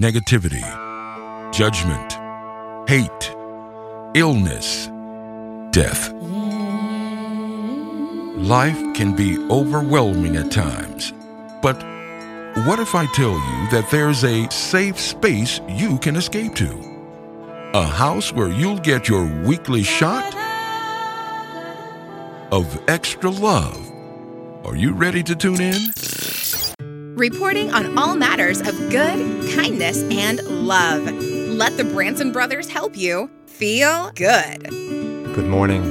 negativity, judgment, hate, illness, death. Life can be overwhelming at times, but what if I tell you that there's a safe space you can escape to? A house where you'll get your weekly shot of extra love. Are you ready to tune in? Reporting on all matters of good, kindness, and love. Let the Branson brothers help you feel good. Good morning.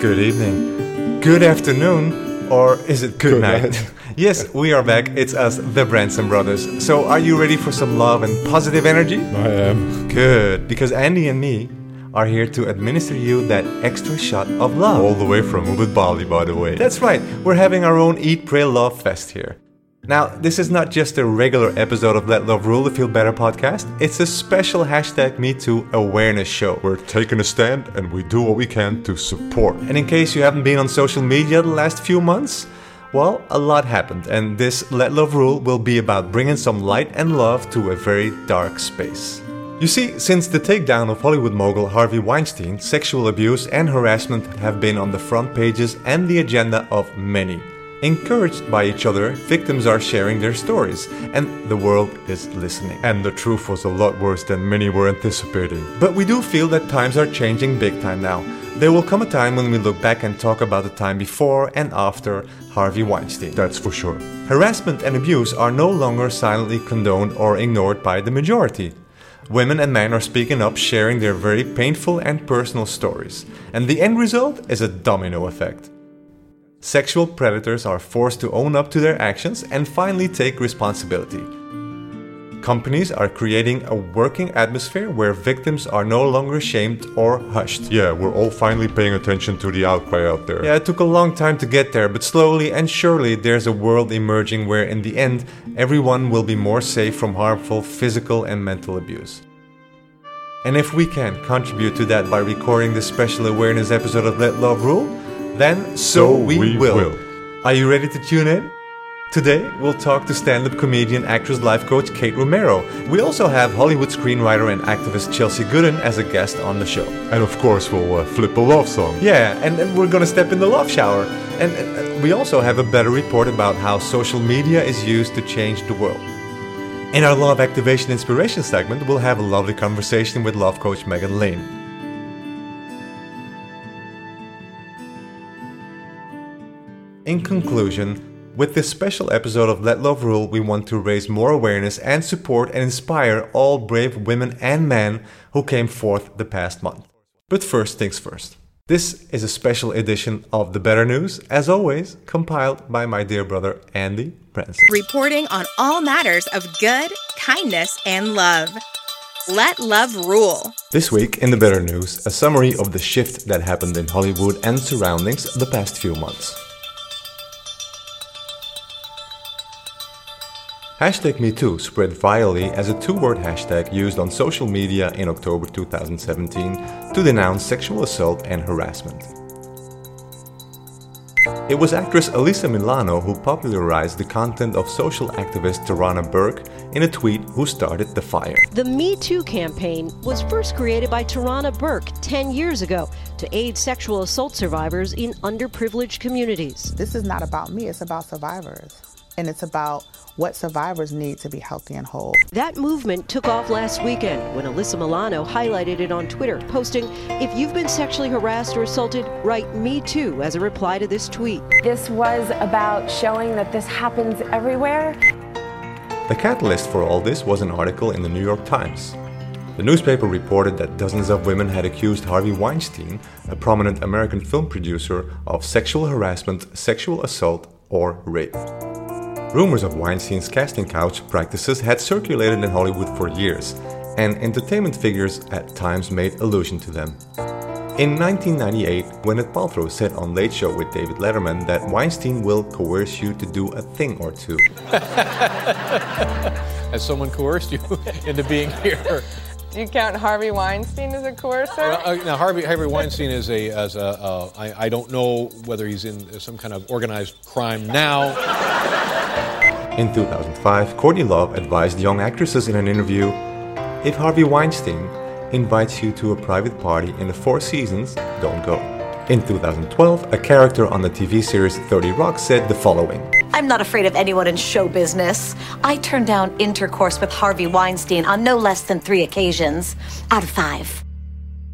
Good evening. Good afternoon. Or is it good, Good night? night. yes, we are back. It's us, the Branson brothers. So, are you ready for some love and positive energy? I am. Good, because Andy and me are here to administer you that extra shot of love. All the way from Ubud, Bali, by the way. That's right, we're having our own Eat, Pray, Love Fest here. Now, this is not just a regular episode of Let Love Rule the Feel Better podcast, it's a special hashtag MeToo awareness show. We're taking a stand and we do what we can to support. And in case you haven't been on social media the last few months, well, a lot happened, and this Let Love Rule will be about bringing some light and love to a very dark space. You see, since the takedown of Hollywood mogul Harvey Weinstein, sexual abuse and harassment have been on the front pages and the agenda of many. Encouraged by each other, victims are sharing their stories, and the world is listening. And the truth was a lot worse than many were anticipating. But we do feel that times are changing big time now. There will come a time when we look back and talk about the time before and after Harvey Weinstein. That's for sure. Harassment and abuse are no longer silently condoned or ignored by the majority. Women and men are speaking up, sharing their very painful and personal stories. And the end result is a domino effect. Sexual predators are forced to own up to their actions and finally take responsibility. Companies are creating a working atmosphere where victims are no longer shamed or hushed. Yeah, we're all finally paying attention to the outcry out there. Yeah, it took a long time to get there, but slowly and surely there's a world emerging where, in the end, everyone will be more safe from harmful physical and mental abuse. And if we can contribute to that by recording this special awareness episode of Let Love Rule, then so, So we, we will. will. Are you ready to tune in? Today, we'll talk to stand up comedian, actress, life coach Kate Romero. We also have Hollywood screenwriter and activist Chelsea Gooden as a guest on the show. And of course, we'll uh, flip a love song. Yeah, and, and we're gonna step in the love shower. And, and we also have a better report about how social media is used to change the world. In our Love Activation Inspiration segment, we'll have a lovely conversation with love coach Megan Lane. In conclusion, with this special episode of Let Love Rule, we want to raise more awareness and support and inspire all brave women and men who came forth the past month. But first things first. This is a special edition of The Better News, as always, compiled by my dear brother Andy Branson. Reporting on all matters of good, kindness, and love. Let love rule. This week in The Better News, a summary of the shift that happened in Hollywood and surroundings the past few months. Hashtag MeToo spread virally as a two word hashtag used on social media in October 2017 to denounce sexual assault and harassment. It was actress Alyssa Milano who popularized the content of social activist Tarana Burke in a tweet who started the fire. The Me Too campaign was first created by Tarana Burke 10 years ago to aid sexual assault survivors in underprivileged communities. This is not about me, it's about survivors. And it's about what survivors need to be healthy and whole. That movement took off last weekend when Alyssa Milano highlighted it on Twitter, posting, If you've been sexually harassed or assaulted, write Me Too as a reply to this tweet. This was about showing that this happens everywhere. The catalyst for all this was an article in the New York Times. The newspaper reported that dozens of women had accused Harvey Weinstein, a prominent American film producer, of sexual harassment, sexual assault, or rape. Rumors of Weinstein's casting couch practices had circulated in Hollywood for years, and entertainment figures at times made allusion to them. In 1998, Gwyneth Paltrow said on Late Show with David Letterman that Weinstein will coerce you to do a thing or two. Has someone coerced you into being here? Do you count Harvey Weinstein as a coercer? Well, uh, now, Harvey, Harvey Weinstein is a, as a uh, I, I don't know whether he's in some kind of organized crime now. In 2005, Courtney Love advised young actresses in an interview If Harvey Weinstein invites you to a private party in the Four Seasons, don't go. In 2012, a character on the TV series 30 Rock said the following I'm not afraid of anyone in show business. I turned down intercourse with Harvey Weinstein on no less than three occasions out of five.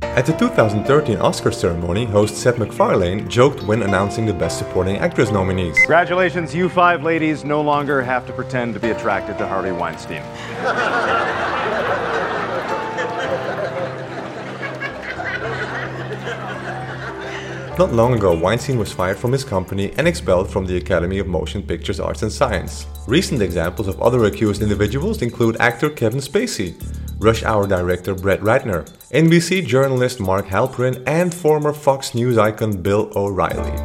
At the 2013 Oscar ceremony, host Seth MacFarlane joked when announcing the Best Supporting Actress nominees. Congratulations, you five ladies no longer have to pretend to be attracted to Harvey Weinstein. Not long ago, Weinstein was fired from his company and expelled from the Academy of Motion Pictures Arts and Science. Recent examples of other accused individuals include actor Kevin Spacey, Rush Hour director Brett Ratner, NBC journalist Mark Halperin, and former Fox News icon Bill O'Reilly.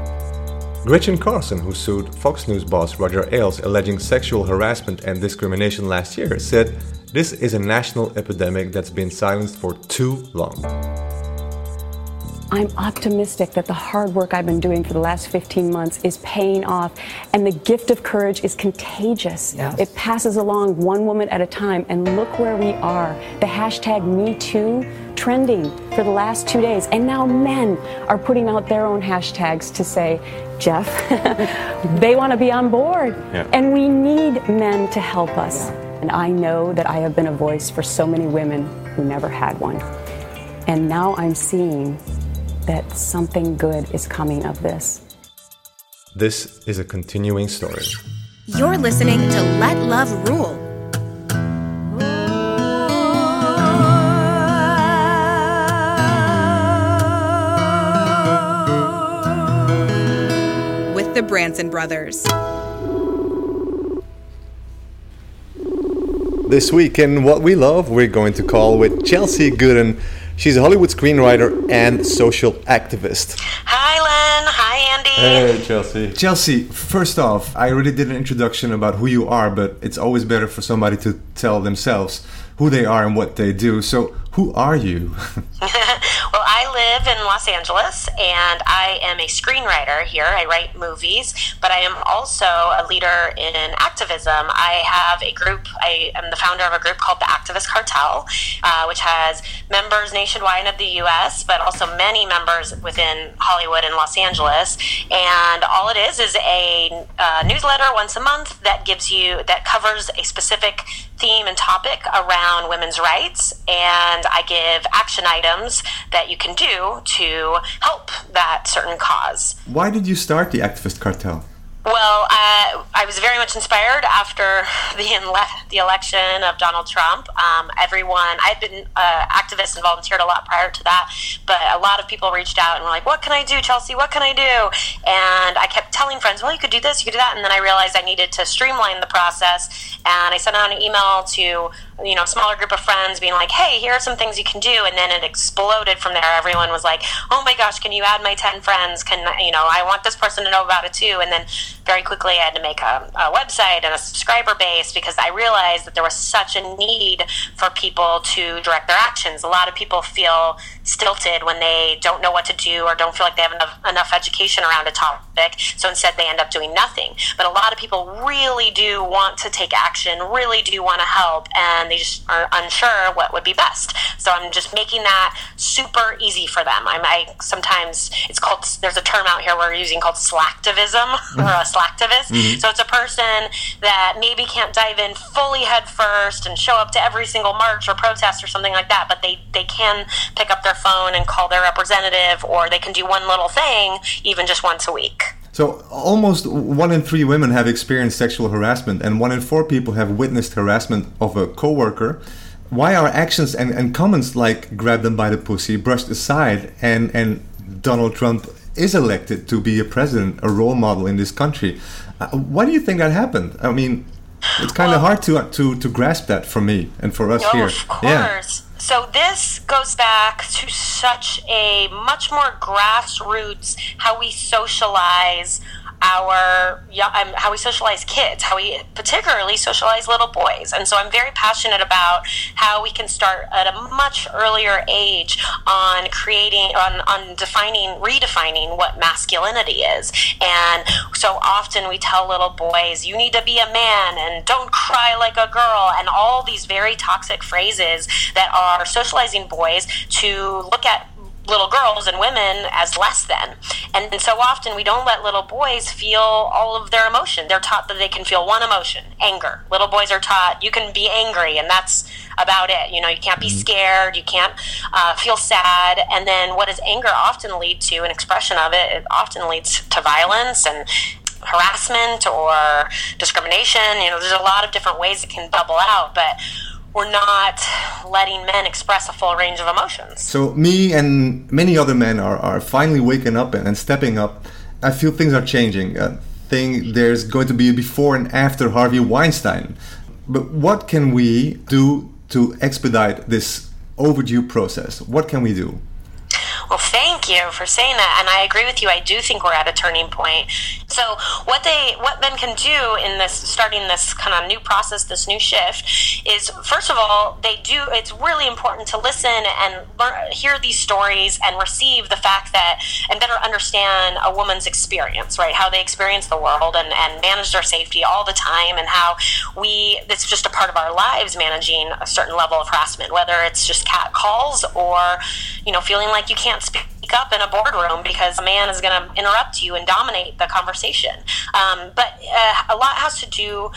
Gretchen Carlson, who sued Fox News boss Roger Ailes alleging sexual harassment and discrimination last year, said, This is a national epidemic that's been silenced for too long. I'm optimistic that the hard work I've been doing for the last 15 months is paying off, and the gift of courage is contagious. Yes. It passes along one woman at a time, and look where we are. The hashtag MeToo trending for the last two days, and now men are putting out their own hashtags to say, Jeff, they want to be on board, Yeah. and we need men to help us. And I know that I have been a voice for so many women who never had one. And now I'm seeing that something good is coming of this. This is a continuing story. You're listening to Let Love Rule. With the Branson brothers. This week in What We Love, we're going to call with Chelsea Gooden. She's a Hollywood screenwriter and social activist. Hi, Len. Hi, Andy. Hey, Chelsea. Chelsea, first off, I already did an introduction about who you are, but it's always better for somebody to tell themselves who they are and what they do. So, who are you? I live in Los Angeles and I am a screenwriter here. I write movies, but I am also a leader in activism. I have a group, I am the founder of a group called the Activist Cartel, uh, which has members nationwide of the US, but also many members within Hollywood and Los Angeles. And all it is is a uh, newsletter once a month that gives you, that covers a specific theme and topic around women's rights, and I give action items that you can do to help that certain cause. Why did you start the Activist Cartel? Well, uh, I was very much inspired after the ele- the election of Donald Trump. Um, everyone, I had been uh, activist and volunteered a lot prior to that, but a lot of people reached out and were like, "What can I do, Chelsea? What can I do?" And I kept telling friends, "Well, you could do this, you could do that," and then I realized I needed to streamline the process, and I sent out an email to you know smaller group of friends being like hey here are some things you can do and then it exploded from there everyone was like oh my gosh can you add my 10 friends can you know i want this person to know about it too and then very quickly i had to make a, a website and a subscriber base because i realized that there was such a need for people to direct their actions. A lot of people feel stilted when they don't know what to do or don't feel like they have enough, enough education around a topic. So instead they end up doing nothing. But a lot of people really do want to take action really do want to help and they just are unsure what would be best. So i'm just making that super easy for them. I'm i sometimes it's called there's a term out here we're using called slacktivism a slacktivist Mhm. so it's a person that maybe can't dive in fully head first and show up to every single march or protest or something like that but they they can pick up their phone and call their representative or they can do one little thing even just once a week So, almost one in three women have experienced sexual harassment, and one in four people have witnessed harassment of a coworker. Why are actions and, and comments like grab them by the pussy brushed aside, and, and Donald Trump is elected to be a president, a role model in this country? Uh, why do you think that happened? I mean, it's kind of hard to, to, to grasp that for me and for us Oh, here. Of course. So this goes back to such a much more grassroots how we socialize our um, how we socialize kids, how we particularly socialize little boys. And so I'm very passionate about how we can start at a much earlier age on creating, on, on defining, redefining what masculinity is. And so often we tell little boys, you need to be a man and don't cry like a girl, and all these very toxic phrases that are socializing boys to look at little girls and women as less than. And, and, so often we don't let little boys feel all of their emotion. They're taught that they can feel one emotion, anger. Little boys are taught you can be angry, and that's about it. You know, you can't be mm-hmm. scared, you can't uh, feel sad. And then what does anger often lead to? An expression of it, it often leads to violence and harassment or discrimination. You know, there's a lot of different ways it can bubble out, but we're not letting men express a full range of emotions. So me and many other men are, are finally waking up and, and stepping up. I feel things are changing. I think there's going to be a before and after Harvey Weinstein. But what can we do to expedite this overdue process? What can we do? Well, thank you for saying that, and I agree with you. I do think we're at a turning point. So, what they, what men can do in this, starting this kind of new process, this new shift, is first of all, they do. It's really important to listen and learn, hear these stories and receive the fact that, and better understand a woman's experience, right? How they experience the world and and manage their safety all the time, and how we. It's just a part of our lives managing a certain level of harassment, whether it's just cat calls or, you know, feeling like you can't can't speak up in a boardroom because a man is going to interrupt you and dominate the conversation. Um, but uh, a lot has to do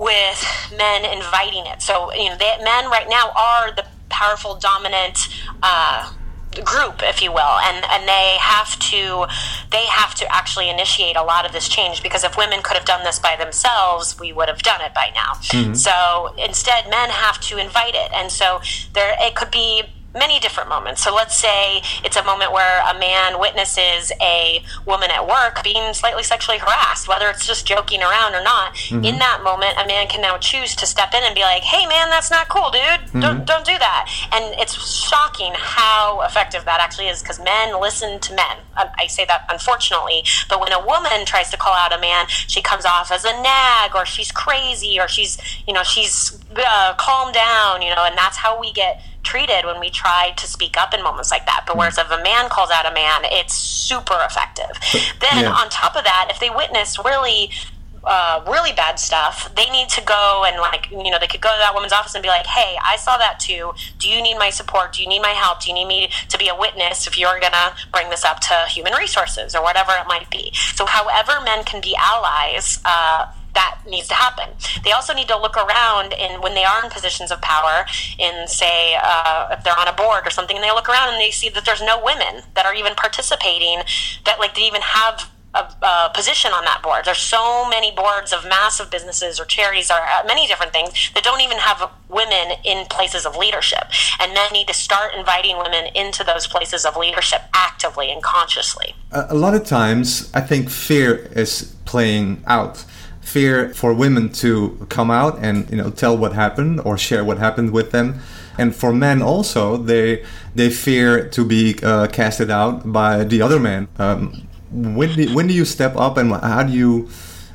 with men inviting it. So, you know, they, men right now are the powerful, dominant. Uh, group if you will and and they have to they have to actually initiate a lot of this change because if women could have done this by themselves we would have done it by now mm-hmm. so instead men have to invite it and so there it could be many different moments. So let's say it's a moment where a man witnesses a woman at work being slightly sexually harassed, whether it's just joking around or not. Mm-hmm. In that moment, a man can now choose to step in and be like, "Hey, man, that's not cool, dude. Mm-hmm. Don't don't do that." And it's shocking how effective that actually is because men listen to men. Um, I say that unfortunately, but when a woman tries to call out a man, she comes off as a nag or she's crazy or she's you know she's uh, calm down, you know, and that's how we get treated when we try to speak up in moments like that. But whereas if a man calls out a man, it's super effective. Then yeah. on top of that, if they witness really uh, really bad stuff, they need to go and like you know they could go to that woman's office and be like, "Hey, I saw that too. Do you need my support? Do you need my help? Do you need me to be a witness if you're gonna bring this up to human resources or whatever it might be?" So, however, men can be allies. Uh, that needs to happen. They also need to look around and when they are in positions of power, in say uh, if they're on a board or something, and they look around and they see that there's no women that are even participating, that like they even have a, a, position on that board. There's so many boards of massive businesses or charities or uh, many different things that don't even have women in places of leadership. And men need to start inviting women into those places of leadership actively and consciously. A lot of times, I think fear is playing out fear for women to come out and you know tell what happened or share what happened with them and for men also they they fear to be uh, casted out by the other man um, when do, when do you step up and how do you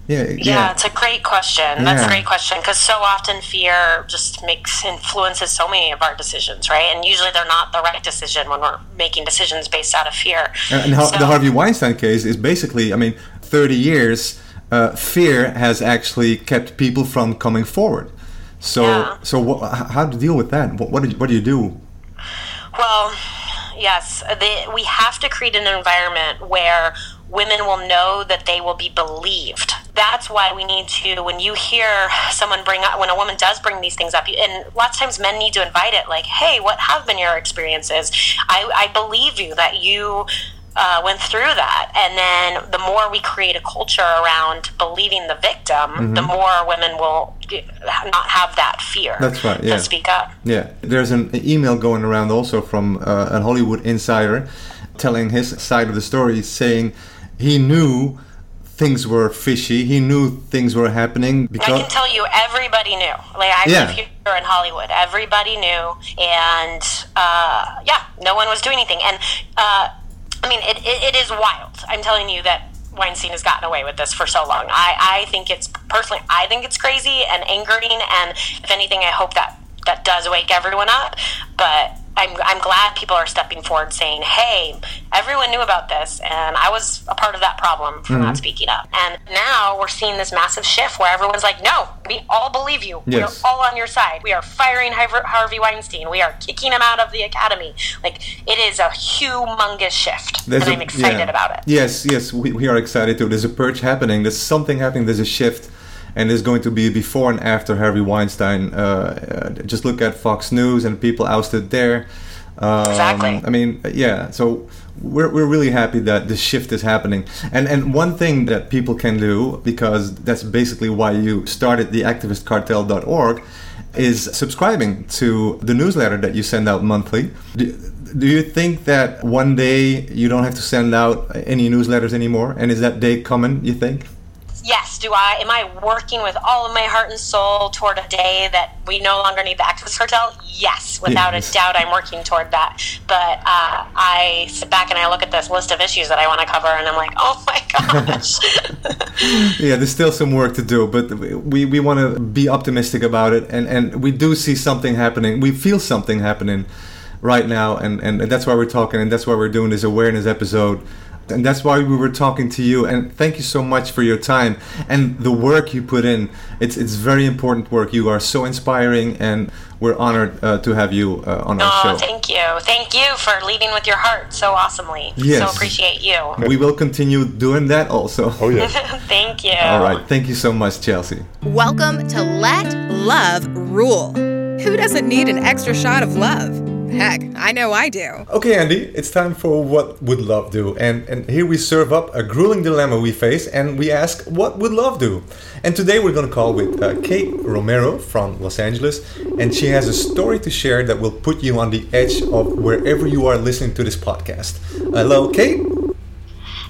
yeah, yeah, yeah, it's a great question. That's a great question because so often fear just makes influences so many of our decisions, right? And usually they're not the right decision when we're making decisions based out of fear. And, and so, the Harvey Weinstein case is basically, I mean, thirty years uh, fear has actually kept people from coming forward. So, yeah. so what, how to deal with that? What, what, do you, what do you do? Well, yes, the, we have to create an environment where women will know that they will be believed. That's why we need to, when you hear someone bring up, when a woman does bring these things up, and lots of times men need to invite it, like, hey, what have been your experiences? I, I believe you that you uh, went through that. And then the more we create a culture around believing the victim, mm-hmm. the more women will not have that fear That's right, yeah. to speak up. Yeah. There's an email going around also from uh, a Hollywood insider telling his side of the story, saying he knew things were fishy. He knew things were happening. Because I can tell you, everybody knew. Like I yeah. live here in Hollywood, everybody knew, and uh, yeah, no one was doing anything. And uh, I mean, it, it, it is wild. I'm telling you that Weinstein has gotten away with this for so long. I, I think it's personally, I think it's crazy and angering. And if anything, I hope that that does wake everyone up. But I'm, I'm glad people are stepping forward saying, hey, everyone knew about this, and I was a part of that problem for mm-hmm. not speaking up. And now we're seeing this massive shift where everyone's like, no, we all believe you. Yes. We're all on your side. We are firing Harvey Weinstein. We are kicking him out of the academy. Like, it is a humongous shift, There's and i I'm excited yeah. about it. Yes, yes, we, we are excited too. There's a purge happening. There's something happening. There's a shift and there's going to be before and after Harvey Weinstein. Uh, uh, just look at Fox News and people ousted there. Um, exactly. I mean, yeah. So we're, we're really happy that this shift is happening. And and one thing that people can do because that's basically why you started the activistcartel.org is subscribing to the newsletter that you send out monthly. Do, do you think that one day you don't have to send out any newsletters anymore? And is that day coming, you think? Yes, do I am I working with all of my heart and soul toward a day that we no longer need the activist cartel? Yes, without yes. a doubt, I'm working toward that. But uh, I sit back and I look at this list of issues that I want to cover, and I'm like, oh my gosh. yeah, there's still some work to do, but we we want to be optimistic about it, and and we do see something happening. We feel something happening right now, and and that's why we're talking, and that's why we're doing this awareness episode and that's why we were talking to you. And thank you so much for your time and the work you put in. It's it's very important work. You are so inspiring and we're honored uh, to have you uh, on our oh, show. thank you. Thank you for leading with your heart so awesomely. Yes. so appreciate you. We will continue doing that also. Oh yeah. Thank you. All right. Thank you so much chelsea. Welcome to let love rule. Who doesn't need an extra shot of love Heck, I know I do. Okay, Andy, it's time for What Would Love Do? And, and here we serve up a grueling dilemma we face and we ask, What would love do? And today we're going to call with uh, Kate Romero from Los Angeles, and she has a story to share that will put you on the edge of wherever you are listening to this podcast. Hello, Kate.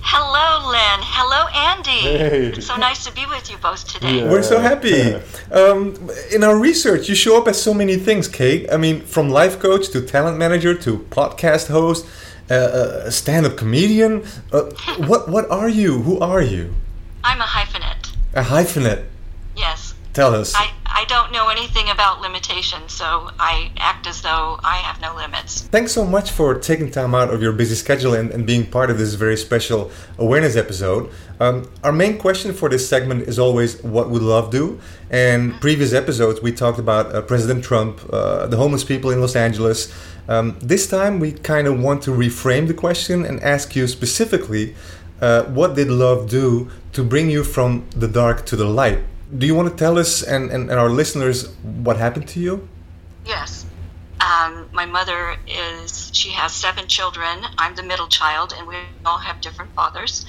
Hello, Lynn. Hello, Andy. Hey. It's so nice to be with you both today. Yeah. We're so happy. Um, in our research, you show up as so many things, Kate. I mean, from life coach to talent manager to podcast host, uh, uh, stand-up comedian. Uh, what what are you? Who are you? I'm a hyphenate. A hyphenate. Yes. Tell us. I, I don't know anything about limitations, so I act as though I have no limits. Thanks so much for taking time out of your busy schedule and, and being part of this very special awareness episode. Um, our main question for this segment is always what would love do? And previous episodes, we talked about uh, President Trump, uh, the homeless people in Los Angeles. Um, this time, we kind of want to reframe the question and ask you specifically uh, what did love do to bring you from the dark to the light? Do you want to tell us and, and, and our listeners what happened to you? Yes. Um, my mother is, she has seven children. I'm the middle child, and we all have different fathers.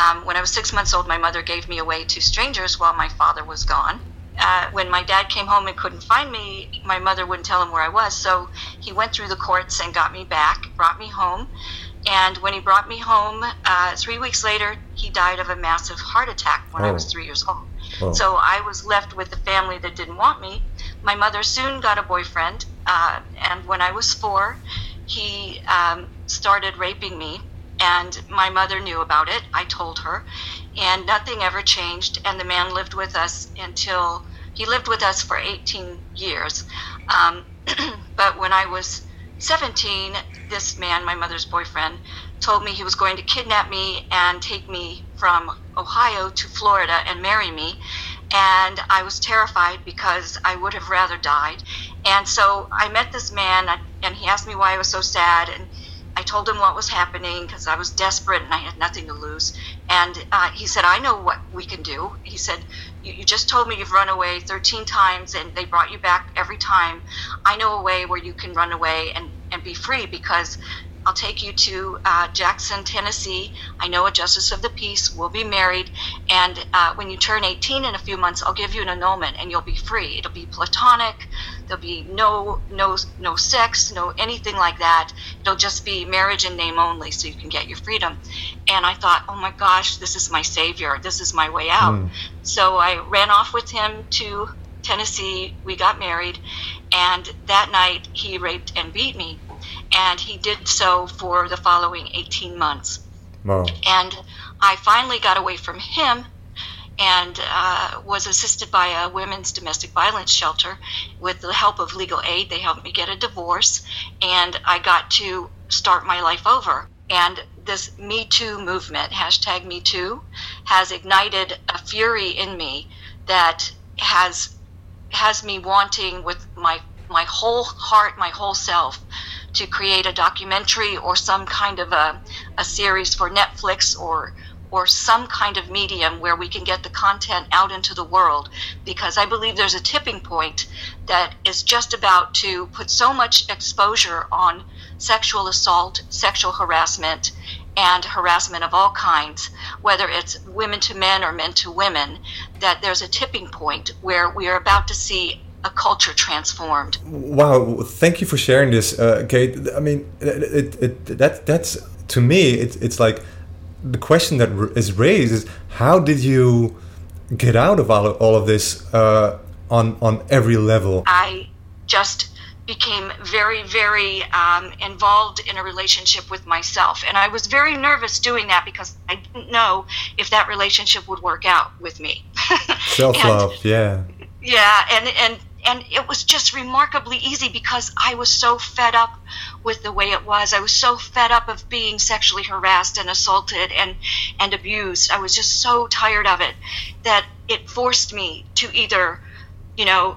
Um, when I was six months old, my mother gave me away to strangers while my father was gone. Uh, when my dad came home and couldn't find me, my mother wouldn't tell him where I was. So he went through the courts and got me back, brought me home. And when he brought me home, uh, three weeks later, he died of a massive heart attack when oh. I was three years old. Oh. So I was left with a family that didn't want me. My mother soon got a boyfriend, uh, and when I was four, he um, started raping me, and my mother knew about it. I told her, and nothing ever changed. And the man lived with us until he lived with us for 18 years. Um, but when I was 17, this man, my mother's boyfriend, told me he was going to kidnap me and take me from Ohio to Florida and marry me. And I was terrified because I would have rather died. And so I met this man, and he asked me why I was so sad. And I told him what was happening because I was desperate and I had nothing to lose. And uh, he said, I know what we can do. He said, you, you just told me you've run away 13 times and they brought you back every time. I know a way where you can run away and, and be free because I'll take you to uh, Jackson, Tennessee. I know a justice of the peace. We'll be married, and uh, when you turn 18 in a few months, I'll give you an annulment, and you'll be free. It'll be platonic. There'll be no no no sex, no anything like that. It'll just be marriage in name only, so you can get your freedom. And I thought, oh my gosh, this is my savior. This is my way out. Mm. So I ran off with him to Tennessee. We got married, and that night he raped and beat me and he did so for the following 18 months. Wow. And I finally got away from him and uh, was assisted by a women's domestic violence shelter with the help of legal aid. They helped me get a divorce, and I got to start my life over. And this Me Too movement, hashtag Me Too, has ignited a fury in me that has has me wanting with my my whole heart, my whole self, to create a documentary or some kind of a, a series for Netflix or or some kind of medium where we can get the content out into the world. Because I believe there's a tipping point that is just about to put so much exposure on sexual assault, sexual harassment, and harassment of all kinds, whether it's women to men or men to women, that there's a tipping point where we are about to see a culture transformed. Wow, thank you for sharing this, uh, Kate. I mean, it, it, that that's to me, it, it's like the question that is raised is how did you get out of all of, all of this uh, on on every level? I just became very, very um, involved in a relationship with myself, and I was very nervous doing that because I didn't know if that relationship would work out with me. Self love, yeah. Yeah, and and and it was just remarkably easy because I was so fed up with the way it was. I was so fed up of being sexually harassed and assaulted and and abused. I was just so tired of it that it forced me to either, you know,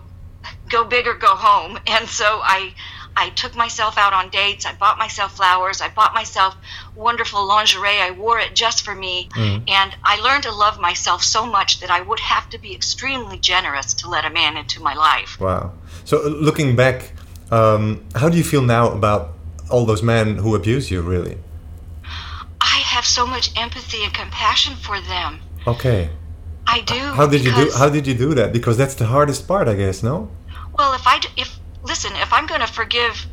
go big or go home. And so I I took myself out on dates. I bought myself flowers. I bought myself wonderful lingerie. I wore it just for me. Mm. And I learned to love myself so much that I would have to be extremely generous to let a man into my life. Wow. So, uh, looking back, um, how do you feel now about all those men who abuse you, really? I have so much empathy and compassion for them. Okay. I do. How did you do? How did you do that? Because that's the hardest part, I guess. No. Well, if I if listen, if I'm going to forgive,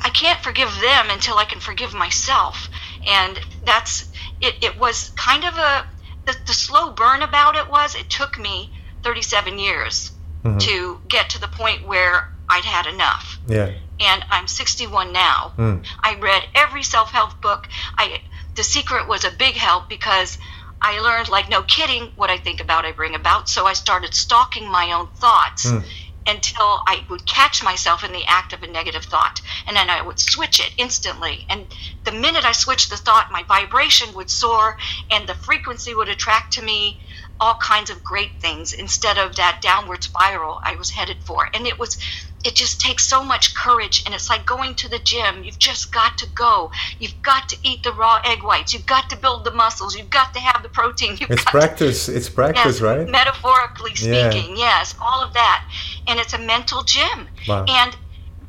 I can't forgive them until I can forgive myself. And that's, it, it was kind of a, the, the slow burn about it was it took me 37 years mm-hmm. to get to the point where I'd had enough. Yeah. And I'm 61 now. Mm. I read every self help book. I, the Secret was a big help because I learned, like, no kidding, what I think about, I bring about. So I started stalking my own thoughts. Mm until I would catch myself in the act of a negative thought. And then I would switch it instantly. And the minute I switched the thought, my vibration would soar and the frequency would attract to me all kinds of great things instead of that downward spiral I was headed for. And it was it just takes so much courage and it's like going to the gym. You've just got to go. You've got to eat the raw egg whites. You've got to build the muscles. You've got to have the protein. You've it's practice to, it's practice yes, right? metaphorically speaking. Yeah. yes all of that. And it's a mental gym. Wow. and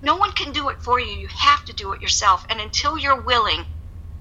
no one can do it for you. You have to do it yourself. And until you're willing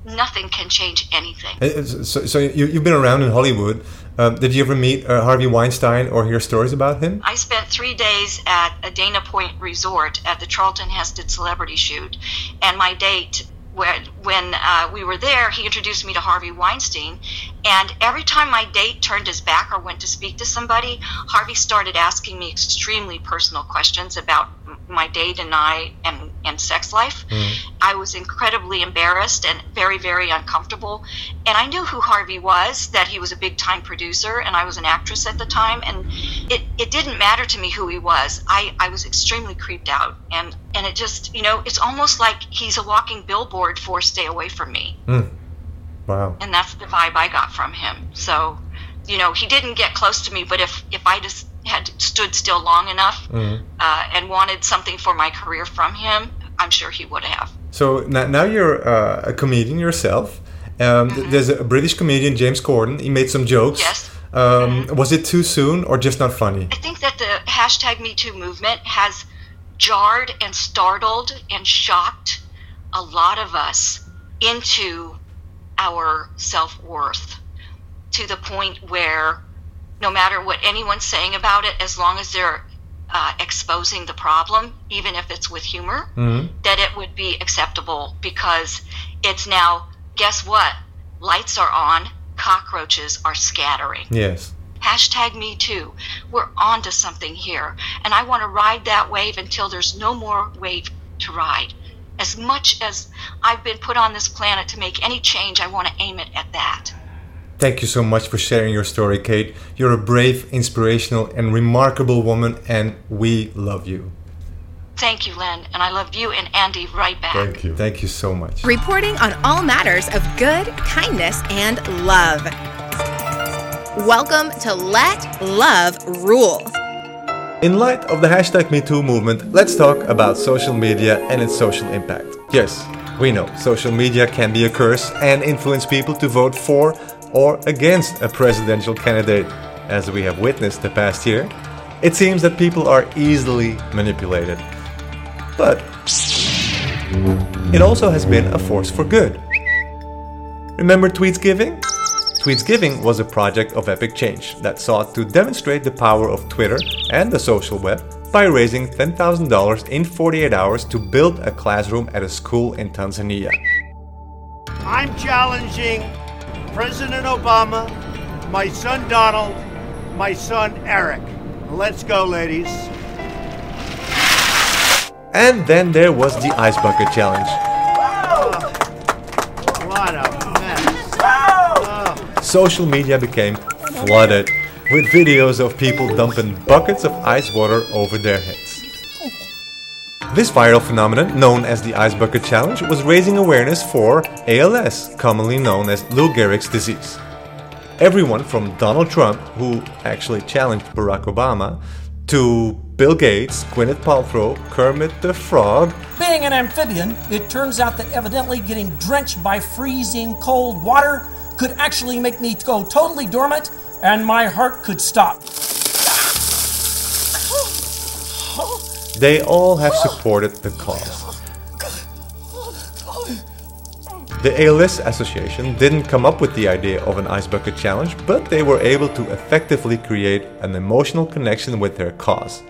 nothing can change anything. So, so you, you've been around in hollywood um, did you ever meet uh, Harvey Weinstein or hear stories about him? I spent three days at a Dana Point resort at the Charlton Heston Celebrity Shoot, and my date when, when uh, we were there, he introduced me to Harvey Weinstein. And every time my date turned his back or went to speak to somebody, Harvey started asking me extremely personal questions about my date and I and, and sex life. Mm. I was incredibly embarrassed and very, very uncomfortable. And I knew who Harvey was, that he was a big time producer, and I was an actress at the time. And it, it didn't matter to me who he was. I, I was extremely creeped out. And, and it just, you know, it's almost like he's a walking billboard for stay away from me. Mm. Wow. And that's the vibe I got from him. So, you know, he didn't get close to me, but if, if I just had stood still long enough mm-hmm. uh, and wanted something for my career from him, I'm sure he would have. So now you're uh, a comedian yourself. Um, mm-hmm. There's a British comedian, James Corden. He made some jokes. Yes. Um, mm-hmm. Was it too soon or just not funny? I think that the hashtag MeToo movement has jarred and startled and shocked a lot of us into our self worth to the point where no matter what anyone's saying about it, as long as they're uh, exposing the problem, even if it's with humor, mm-hmm. that it would be acceptable because it's now, guess what? Lights are on, cockroaches are scattering. Yes. Hashtag me too. We're on to something here. And I want to ride that wave until there's no more wave to ride. As much as I've been put on this planet to make any change, I want to aim it at that. Thank you so much for sharing your story, Kate. You're a brave, inspirational, and remarkable woman, and we love you. Thank you, Len, and I love you and Andy right back. Thank you. Thank you so much. Reporting on all matters of good, kindness, and love. Welcome to Let Love Rule. In light of the hashtag MeToo movement, let's talk about social media and its social impact. Yes, we know social media can be a curse and influence people to vote for or against a presidential candidate. As we have witnessed the past year, it seems that people are easily manipulated. But it also has been a force for good. Remember Tweetsgiving? Tweetsgiving was a project of Epic Change that sought to demonstrate the power of Twitter and the social web by raising $10,000 in 48 hours to build a classroom at a school in Tanzania. I'm challenging President Obama, my son Donald, my son Eric. Let's go, ladies. And then there was the Ice Bucket Challenge. Oh, what a mess. Oh. Social media became flooded with videos of people dumping buckets of ice water over their heads. This viral phenomenon, known as the Ice Bucket Challenge, was raising awareness for ALS, commonly known as Lou Gehrig's disease. Everyone from Donald Trump, who actually challenged Barack Obama, to Bill Gates, Gwyneth Paltrow, Kermit the Frog, Being an amphibian, it turns out that evidently getting drenched by freezing cold water could actually make me go totally dormant and my heart could stop. They all have supported the cause. The ALS Association didn't come up with the idea of an ice bucket challenge, but they were able to effectively create an emotional connection with their cause.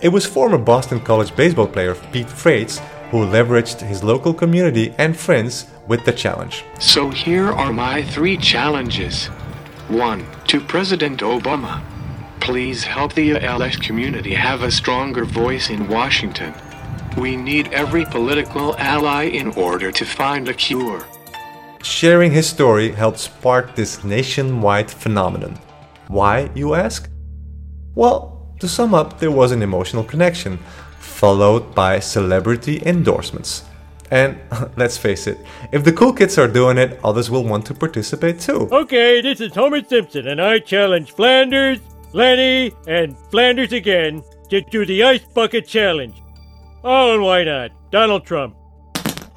It was former Boston College baseball player Pete Frates who leveraged his local community and friends with the challenge. So here are my three challenges. 1. To President Obama. Please help the ALS community have a stronger voice in Washington. We need every political ally in order to find a cure. Sharing his story helped spark this nationwide phenomenon. Why, you ask? Well, to sum up, there was an emotional connection, followed by celebrity endorsements. And let's face it, if the cool kids are doing it, others will want to participate too. Okay, this is Homer Simpson, and I challenge Flanders, Lenny, and Flanders again to do the Ice Bucket Challenge. Oh, and why not? Donald Trump.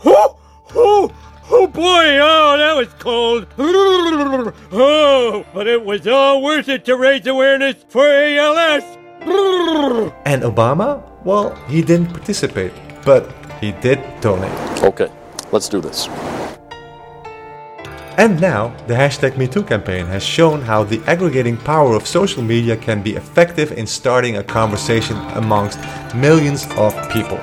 Oh, oh, oh boy, oh, that was cold. Oh, but it was all worth it to raise awareness for ALS. And Obama? Well, he didn't participate, but he did donate. Okay, let's do this. And now, the hashtag MeToo campaign has shown how the aggregating power of social media can be effective in starting a conversation amongst millions of people.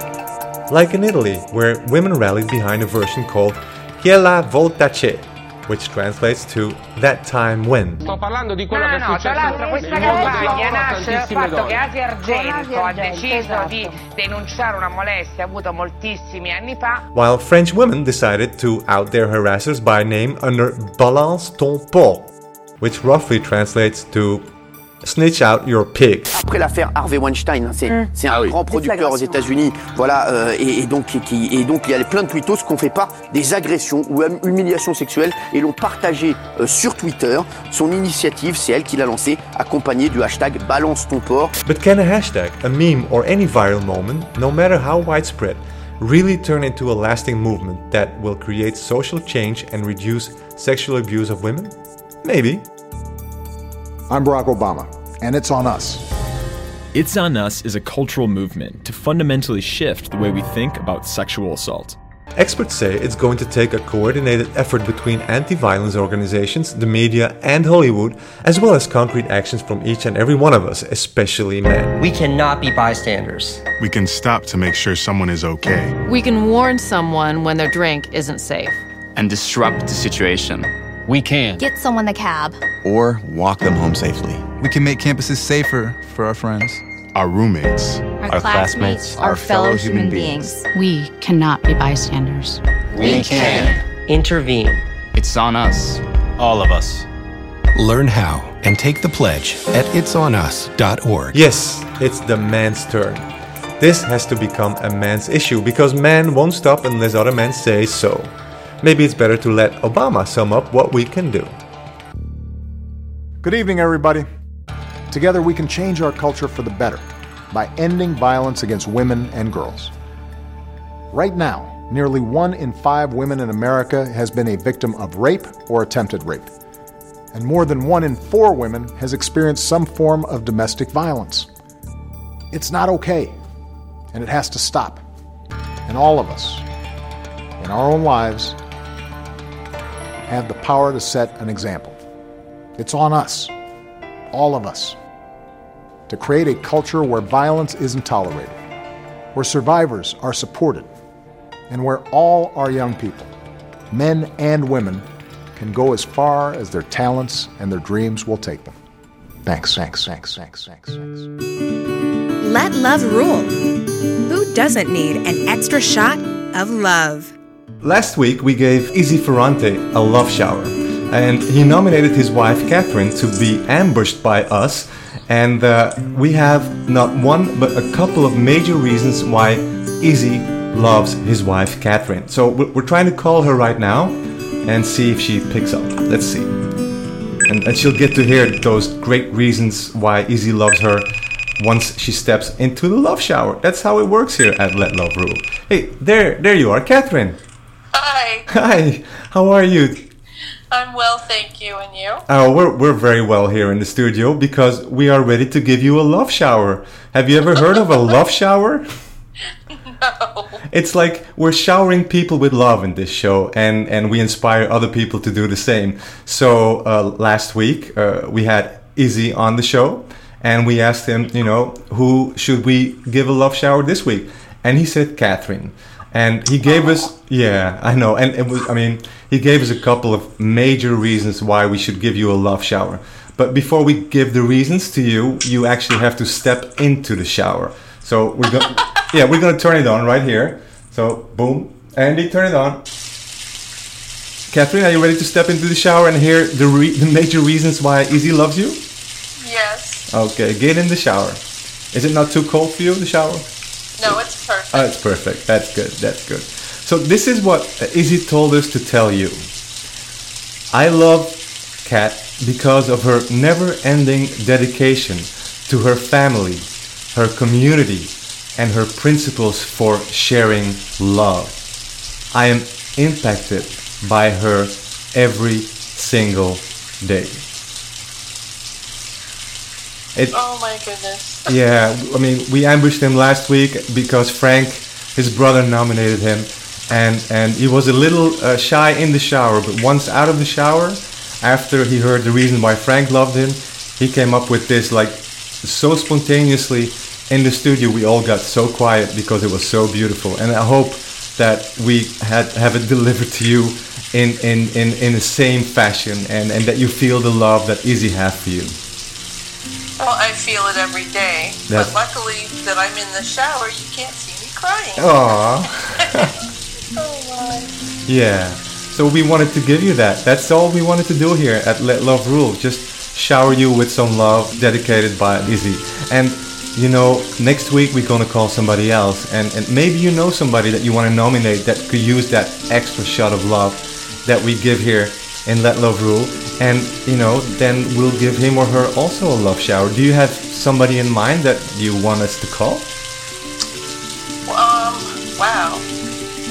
Like in Italy, where women rallied behind a version called Quella volta c'è, which translates to That Time When. Sto parlando di quello ah, che è successo. Tra l'altro questa campagna nasce dal fatto che Asia Argento ha deciso di denunciare una molestia avuta moltissimi anni fa. While French women decided to out their harassers by name under Balance ton porc, which roughly translates to Snitch out your pig. Après l'affaire Harvey Weinstein, c'est Mm. c'est un Ah oui. grand producteur aux États-Unis, voilà, euh, et, et donc qui, qui- et donc il y a plein de tweetos qui ont fait part des agressions ou hum- humiliations sexuelles et l'ont partagé euh, sur Twitter. Son initiative, c'est elle qui l'a lancée, accompagnée du hashtag Balance ton porc. But can a hashtag, a meme, or any viral moment, no matter how widespread, really turn into a lasting movement that will create social change and reduce sexual abuse of women? Maybe. I'm Barack Obama, and it's on us. It's on Us is a cultural movement to fundamentally shift the way we think about sexual assault. Experts say it's going to take a coordinated effort between anti violence organizations, the media, and Hollywood, as well as concrete actions from each and every one of us, especially men. We cannot be bystanders. We can stop to make sure someone is okay. We can warn someone when their drink isn't safe. and disrupt the situation. We can. Get someone the cab. or walk them home safely. We can make campuses safer for our friends, our roommates, Our, classmates, our fellow human beings. We cannot be bystanders. We can intervene. It's on us. All of us. Learn how and take the pledge at itsonus.org. Yes, it's the man's turn. This has to become a man's issue because men won't stop unless other men say so. Maybe it's better to let Obama sum up what we can do. Good evening, everybody. Together we can change our culture for the better by ending violence against women and girls. Right now, nearly one in five women in America has been a victim of rape or attempted rape and more than one in four women has experienced some form of domestic violence. It's not okay, and it has to stop. And all of us, in our own lives, have the power to set an example. It's on us, all of us, to create a culture where violence isn't tolerated, where survivors are supported, and where all our young people, men and women, can go as far as their talents and their dreams will take them. Thanks, thanks, thanks, thanks, thanks, thanks. Let love rule. Who doesn't need an extra shot of love? Last week we gave Izzy Ferrante a love shower, and he nominated his wife Catherine to be ambushed by us. And uh, we have not one but a couple of major reasons why Izzy loves his wife Catherine. So we're trying to call her right now and see if she picks up. Let's see. And, and she'll get to hear those great reasons why Izzy loves her once she steps into the love shower. That's how it works here at Let Love Rule. Hey, there, there you are, Catherine. Hi. Hi. How are you? I'm well, thank you. And you? Oh, we're, we're very well here in the studio because we are ready to give you a love shower. Have you ever heard of a love shower? No. It's like we're showering people with love in this show, and and we inspire other people to do the same. So uh, last week uh, we had Izzy on the show, and we asked him, you know, who should we give a love shower this week, and he said Catherine, and he gave us, yeah, I know, and it was, I mean, he gave us a couple of major reasons why we should give you a love shower. But before we give the reasons to you, you actually have to step into the shower. So we're gonna, yeah, we're gonna turn it on right here. So boom, Andy, turn it on. Catherine, are you ready to step into the shower and hear the re- the major reasons why Izzy loves you? Yes. Okay, get in the shower. Is it not too cold for you, the shower? No, it's. Oh, it's perfect. That's good. That's good. So this is what Izzy told us to tell you. I love Kat because of her never-ending dedication to her family, her community, and her principles for sharing love. I am impacted by her every single day. It, oh my goodness. yeah, I mean, we ambushed him last week because Frank, his brother, nominated him, and and he was a little uh, shy in the shower. But once out of the shower, after he heard the reason why Frank loved him, he came up with this like so spontaneously in the studio. We all got so quiet because it was so beautiful, and I hope that we had have it delivered to you in in in, in the same fashion, and and that you feel the love that Izzy has for you. Well, I feel it every day. That's- But luckily that I'm in the shower, you can't see me crying. Aww. oh my. Yeah. So we wanted to give you that. That's all we wanted to do here at Let Love Rule. Just shower you with some love dedicated by Izzy. And you know, next week we're gonna call somebody else, and, and maybe you know somebody that you want to nominate that could use that extra shot of love that we give here in Let Love Rule, and you know, then we'll give him or her also a love shower. Do you have somebody in mind that you want us to call? Um, wow.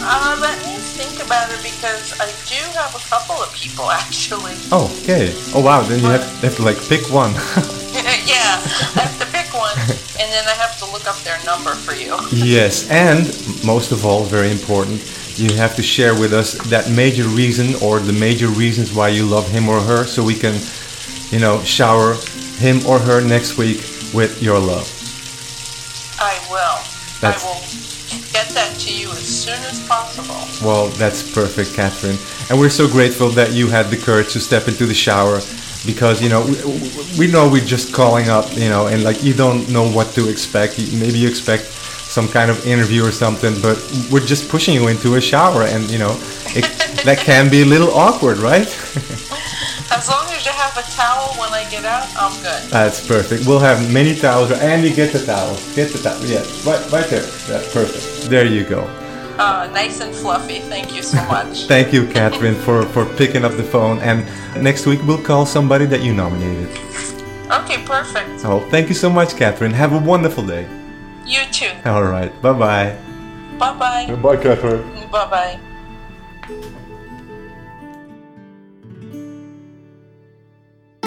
Uh, let me think about it because I do have a couple of people actually. Oh, okay. Oh wow, then you have, have to like pick one. yeah, I have to pick one, and then I have to look up their number for you. yes, and most of all, very important, you have to share with us that major reason or the major reasons why you love him or her so we can, you know, shower him or her next week with your love. I will. That's- I will get that to you as soon as possible. Well, that's perfect, Catherine. And we're so grateful that you had the courage to step into the shower because, you know, we, we know we're just calling up, you know, and like you don't know what to expect. Maybe you expect some kind of interview or something, but we're just pushing you into a shower and, you know, it, that can be a little awkward, right? As long as you have a towel when I get out, I'm good. That's perfect. We'll have many towels. and you get the towel. Get the towel. Yeah, right, right there. That's perfect. There you go. Uh, nice and fluffy. Thank you so much. Thank you, Catherine, for, for picking up the phone. And next week we'll call somebody that you nominated. okay, perfect. So thank you so much, Catherine. Have a wonderful day. You too. All right. Bye bye. Bye bye. Bye, Catherine. Bye bye.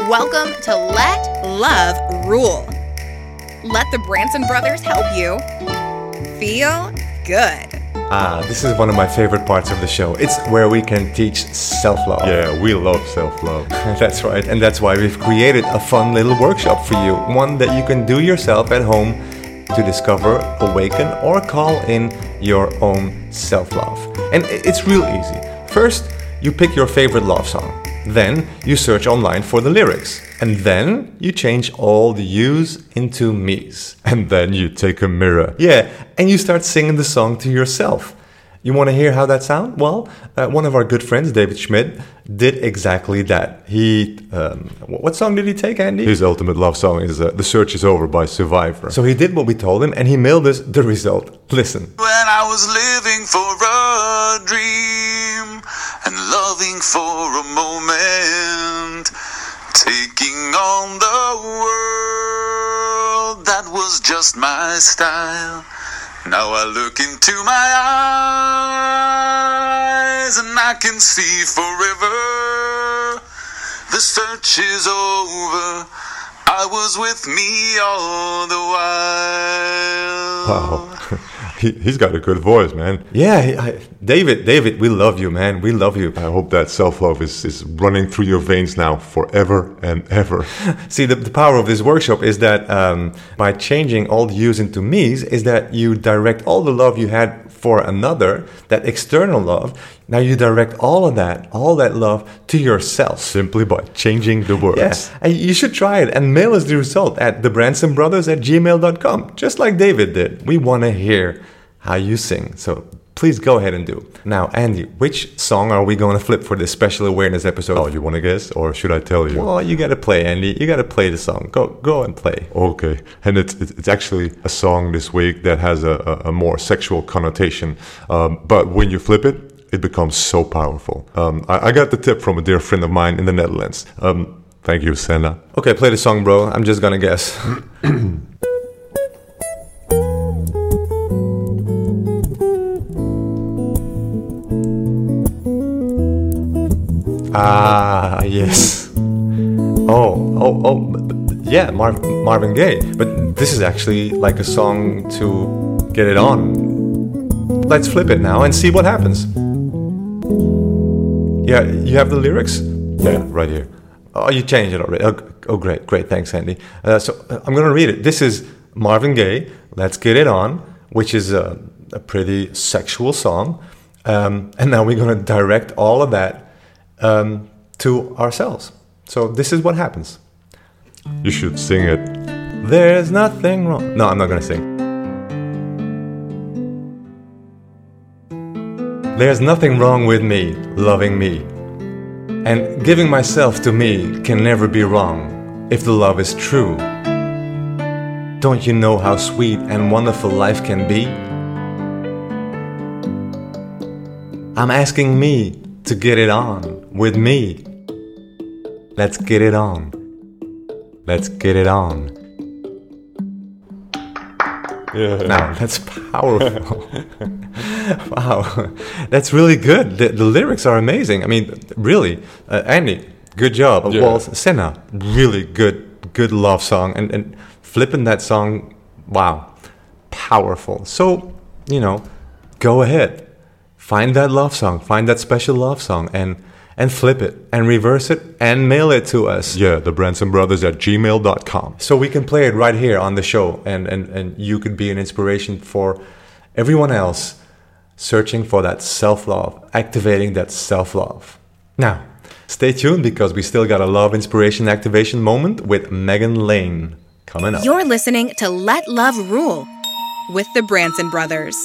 Welcome to Let Love Rule. Let the Branson brothers help you feel good. Ah, this is one of my favorite parts of the show. It's where we can teach self love. Yeah, we love self love. that's right, and that's why we've created a fun little workshop for you. One that you can do yourself at home to discover, awaken, or call in your own self love. And it's real easy. First, you pick your favorite love song. Then you search online for the lyrics. And then you change all the yous into me's. And then you take a mirror. Yeah, and you start singing the song to yourself. You want to hear how that sounds? Well, uh, one of our good friends, David Schmidt, did exactly that. He, um, what song did he take, Andy? His ultimate love song is uh, The Search is Over by Survivor. So he did what we told him, and he mailed us the result. Listen. When I was living for a dream and loving for a moment, taking on the world, that was just my style. Now I look into my eyes and I can see forever. The search is over. I was with me all the while. Wow. He, he's got a good voice, man. Yeah, he- I, David, David, we love you, man. We love you. I hope that self love is, is running through your veins now forever and ever. See, the, the power of this workshop is that um, by changing all the yous into me's, is that you direct all the love you had for another, that external love, now you direct all of that, all that love to yourself. Simply by changing the words. Yes, and you should try it and mail us the result at thebransonbrothers at gmail.com, just like David did. We want to hear how you sing, so please go ahead and do. Now, Andy, which song are we going to flip for this special awareness episode? Oh, you want to guess, or should I tell you? Well, you got to play, Andy. You got to play the song. Go, go and play. Okay, and it's it's it's actually a song this week that has a, a, a more sexual connotation, um, but when you flip it, it becomes so powerful. Um, I, I got the tip from a dear friend of mine in the Netherlands. Um, thank you, Senna. Okay, play the song, bro. I'm just gonna guess. ah, yes. Oh, oh, oh, yeah, Mar- Marvin Gaye. But this is actually like a song to get it on. Let's flip it now and see what happens. Yeah, you have the lyrics? Yeah, right here. Oh, you changed it already. Oh, oh great, great. Thanks, Andy. Uh, so uh, I'm going to read it. This is Marvin Gaye, Let's Get It On, which is a, a pretty sexual song. Um, and now we're going to direct all of that um, to ourselves. So this is what happens. You should sing it. There's nothing wrong. No, I'm not going to sing. There's nothing wrong with me loving me. And giving myself to me can never be wrong if the love is true. Don't you know how sweet and wonderful life can be? I'm asking me to get it on with me. Let's get it on. Let's get it on. Yeah. Now that's powerful. wow, that's really good. The, the lyrics are amazing. I mean, really, uh, Andy, good job. Yeah. Well, Senna, really good, good love song, and and flipping that song, wow, powerful. So you know, go ahead, find that love song, find that special love song, and and flip it and reverse it and mail it to us. Yeah, the Branson Brothers at gmail.com. So we can play it right here on the show, and, and, and you could be an inspiration for everyone else searching for that self love, activating that self love. Now, stay tuned because we still got a love inspiration activation moment with Megan Lane coming up. You're listening to Let Love Rule with the Branson brothers.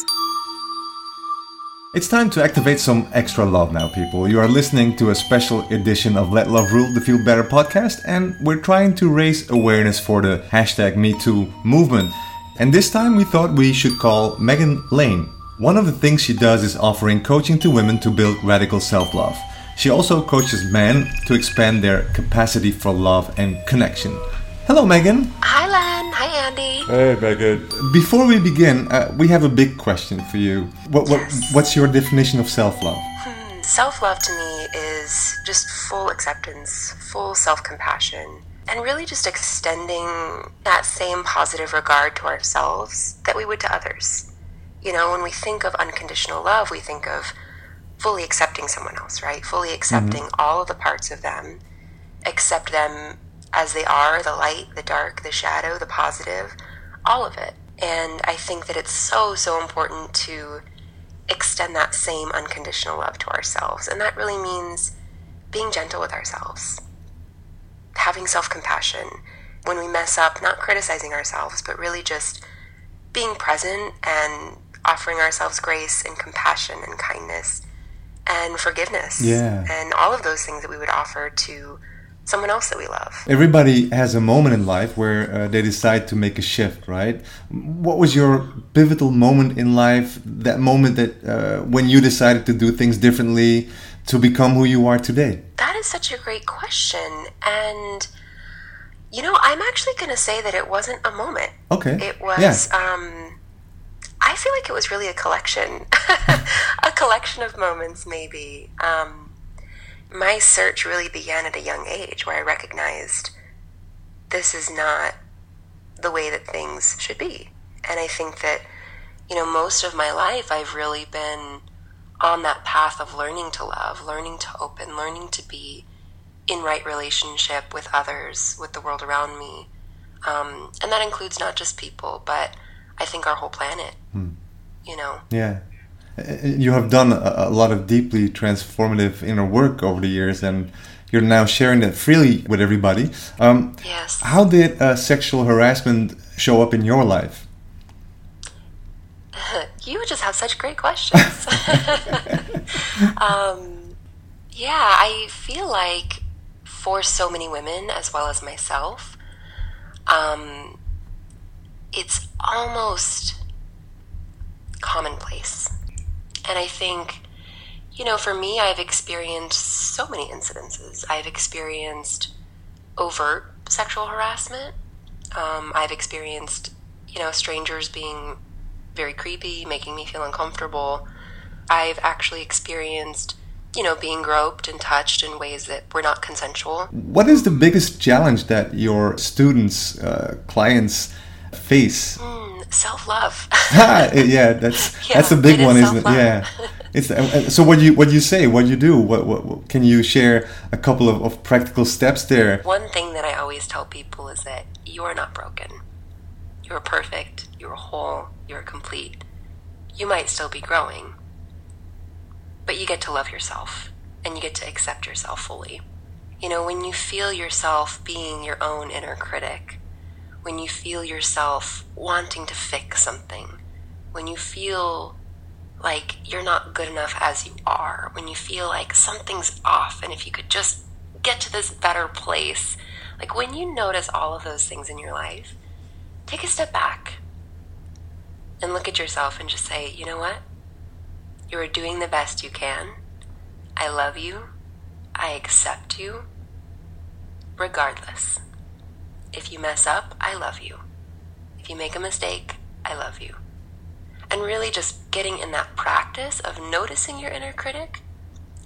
It's time to activate some extra love now, people. You are listening to a special edition of Let Love Rule, the Feel Better podcast, and we're trying to raise awareness for the hashtag MeToo movement. And this time we thought we should call Megan Lane. One of the things she does is offering coaching to women to build radical self love. She also coaches men to expand their capacity for love and connection. Hello, Megan. Hi, Len. Hi, Andy. Hey, Megan. Before we begin, uh, we have a big question for you. What, what, What's your definition of self love? Hmm. Self love to me is just full acceptance, full self compassion, and really just extending that same positive regard to ourselves that we would to others. You know, when we think of unconditional love, we think of fully accepting someone else, right? Fully accepting mm-hmm. all of the parts of them, accept them as they are the light, the dark, the shadow, the positive, all of it. And I think that it's so, so important to extend that same unconditional love to ourselves. And that really means being gentle with ourselves, having self compassion when we mess up, not criticizing ourselves, but really just being present and offering ourselves grace and compassion and kindness and forgiveness. Yeah. And all of those things that we would offer to someone else that we love. Everybody has a moment in life where uh, they decide to make a shift, right? What was your pivotal moment in life? That moment that uh, when you decided to do things differently to become who you are today? That is such a great question. And, you know, I'm actually going to say that it wasn't a moment. Okay. It was, yeah. um, I feel like it was really a collection, a collection of moments, maybe. Um, my search really began at a young age where I recognized this is not the way that things should be. And I think that, you know, most of my life I've really been on that path of learning to love, learning to open, learning to be in right relationship with others, with the world around me. Um, and that includes not just people, but I think our whole planet. Hmm. You know? Yeah you have done a, lot of deeply transformative inner work over the years and you're now sharing that freely with everybody um, yes how did uh, sexual harassment show up in your life you just have such great questions um, yeah i feel like for so many women as well as myself um, it's almost commonplace and I think, you know, for me, I've experienced so many incidences. I've experienced overt sexual harassment. Um, I've experienced, you know, strangers being very creepy, making me feel uncomfortable. I've actually experienced, you know, being groped and touched in ways that were not consensual. What is the biggest challenge that your students, uh, clients face? Mm self love. yeah, that's yeah, that's a big one, is isn't it? Yeah. It's so what you what you say, what you do. What, what, what can you share a couple of, of practical steps there? One thing that I always tell people is that you are not broken. You're perfect. You're whole. You're complete. You might still be growing, but you get to love yourself and you get to accept yourself fully. You know, when you feel yourself being your own inner critic, when you feel yourself wanting to fix something, when you feel like you're not good enough as you are, when you feel like something's off, and if you could just get to this better place, like when you notice all of those things in your life, take a step back and look at yourself and just say, you know what? You are doing the best you can. I love you. I accept you. Regardless. If you mess up, I love you. If you make a mistake, I love you. And really just getting in that practice of noticing your inner critic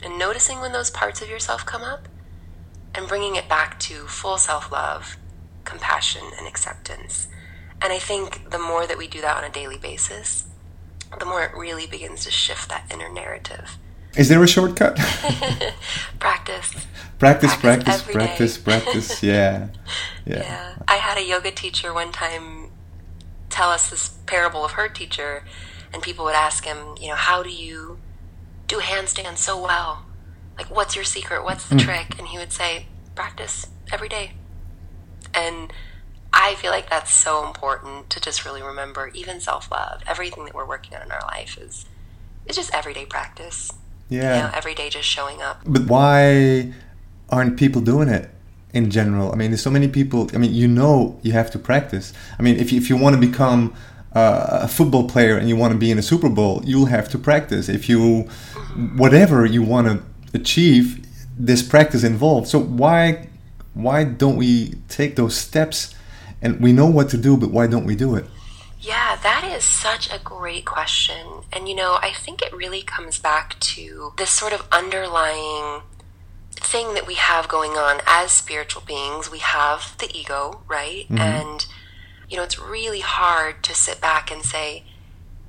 and noticing when those parts of yourself come up and bringing it back to full self love, compassion, and acceptance. And I think the more that we do that on a daily basis, the more it really begins to shift that inner narrative. Is there a shortcut? practice. Practice, practice, practice, practice, practice. Yeah. yeah. Yeah. I had a yoga teacher one time tell us this parable of her teacher, and people would ask him, you know, how do you do handstands so well? Like, what's your secret? What's the mm. trick? And he would say, practice every day. And I feel like that's so important to just really remember, even self love, everything that we're working on in our life is it's just everyday practice. Yeah. You know, every day just showing up. But why aren't people doing it in general? I mean, there's so many people. I mean, you know, you have to practice. I mean, if you, if you want to become uh, a football player and you want to be in a Super Bowl, you'll have to practice. If you, whatever you want to achieve, there's practice involved. So why, why don't we take those steps? And we know what to do, but why don't we do it? Yeah, that is such a great question. And you know, I think it really comes back to this sort of underlying thing that we have going on as spiritual beings. We have the ego, right? Mhm. And you know, it's really hard to sit back and say,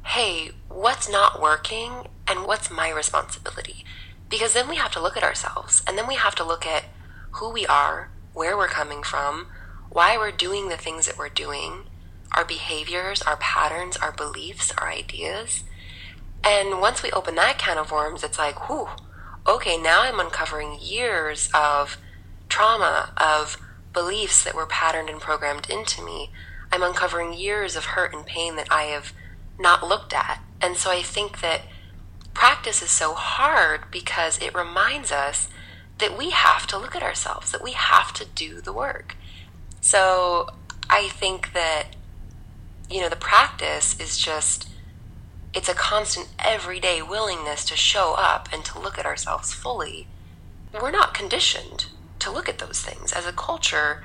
hey, what's not working and what's my responsibility? Because then we have to look at ourselves and then we have to look at who we are, where we're coming from, why we're doing the things that we're doing, our behaviors, our patterns, our beliefs, our ideas. And once we open that can of worms, it's like, whew, okay, now I'm uncovering years of trauma, of beliefs that were patterned and programmed into me. I'm uncovering years of hurt and pain that I have not looked at. And so I think that practice is so hard because it reminds us that we have to look at ourselves, that we have to do the work. So I think that, you know, the practice is just, it's a constant everyday willingness to show up and to look at ourselves fully. We're not conditioned to look at those things. As a culture,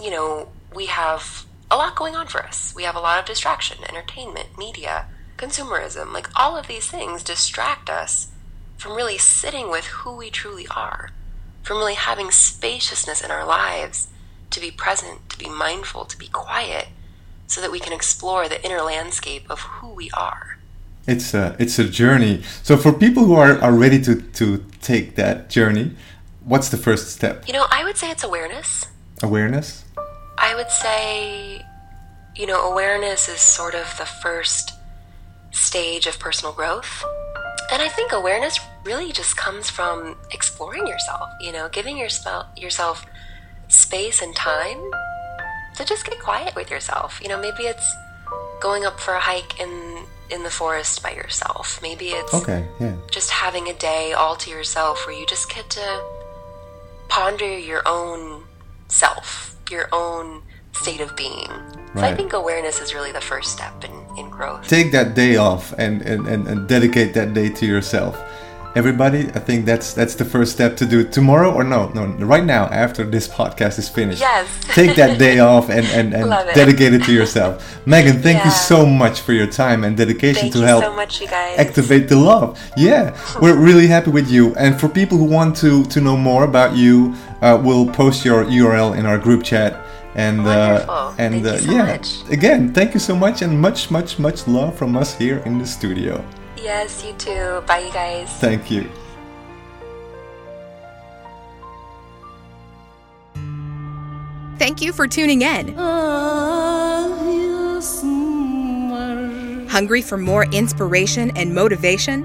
you know, we have a lot going on for us. We have a lot of distraction, entertainment, media, consumerism. Like all of these things distract us from really sitting with who we truly are, from really having spaciousness in our lives to be present, to be mindful, to be quiet, so that we can explore the inner landscape of who we are. It's a it's a journey. So for people who are, are ready to, to take that journey, what's the first step? You know, I would say it's awareness. Awareness? I would say, you know, awareness is sort of the first stage of personal growth. And I think awareness really just comes from exploring yourself, you know, giving yourself yourself space and time to just get quiet with yourself. You know, maybe it's going up for a hike in in the forest by yourself. Maybe it's Okay, yeah. just having a day all to yourself where you just get to ponder your own self, your own state of being. So I think awareness is really the first step in, in growth. Take that day off and, and, and, and dedicate that day to yourself. Everybody, I think that's that's the first step to do tomorrow or no, no, right now after this podcast is finished. Yes. Take that day off and, and, and it. dedicate it to yourself. Megan, thank you so much for your time and dedication Thank to you help so much, you guys. activate the love. Yeah, we're really happy with you. And for people who want to to know more about you, uh, we'll post your URL in our group chat. And uh, and Thank uh, you so yeah, much. again, thank you so much, and much, much, much love from us here in the studio. Yes, you too. Bye, you guys. Thank you. Thank you for tuning in. Hungry for more inspiration and motivation?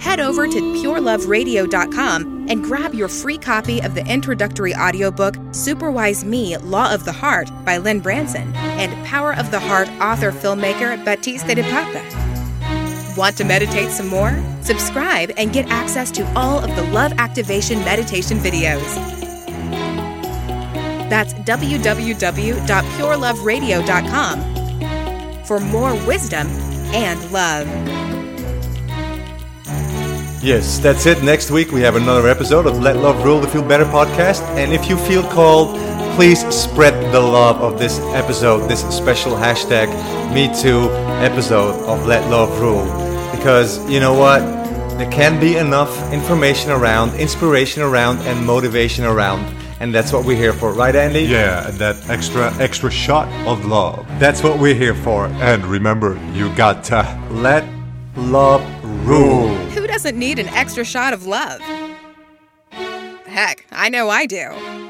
Head over to pureloveradio.com and grab your free copy of the introductory audiobook Superwise Me Law of the Heart by Lynn Branson and Power of the Heart author filmmaker Baptist de Pape. Want to meditate some more? Subscribe and get access to all of the Love Activation meditation videos. That's www.pureloveradio.com for more wisdom and love. Yes, that's it. Next week we have another episode of Let Love Rule the Feel Better podcast. And if you feel called, please spread the love of this episode, this special hashtag Me Too episode of Let Love Rule. Because you know what? There can be enough information around, inspiration around, and motivation around. And that's what we're here for, right, Andy? Yeah, that extra extra shot of love. That's what we're here for. And remember, you got to let love rule. Who doesn't need an extra shot of love? Heck, I know I do.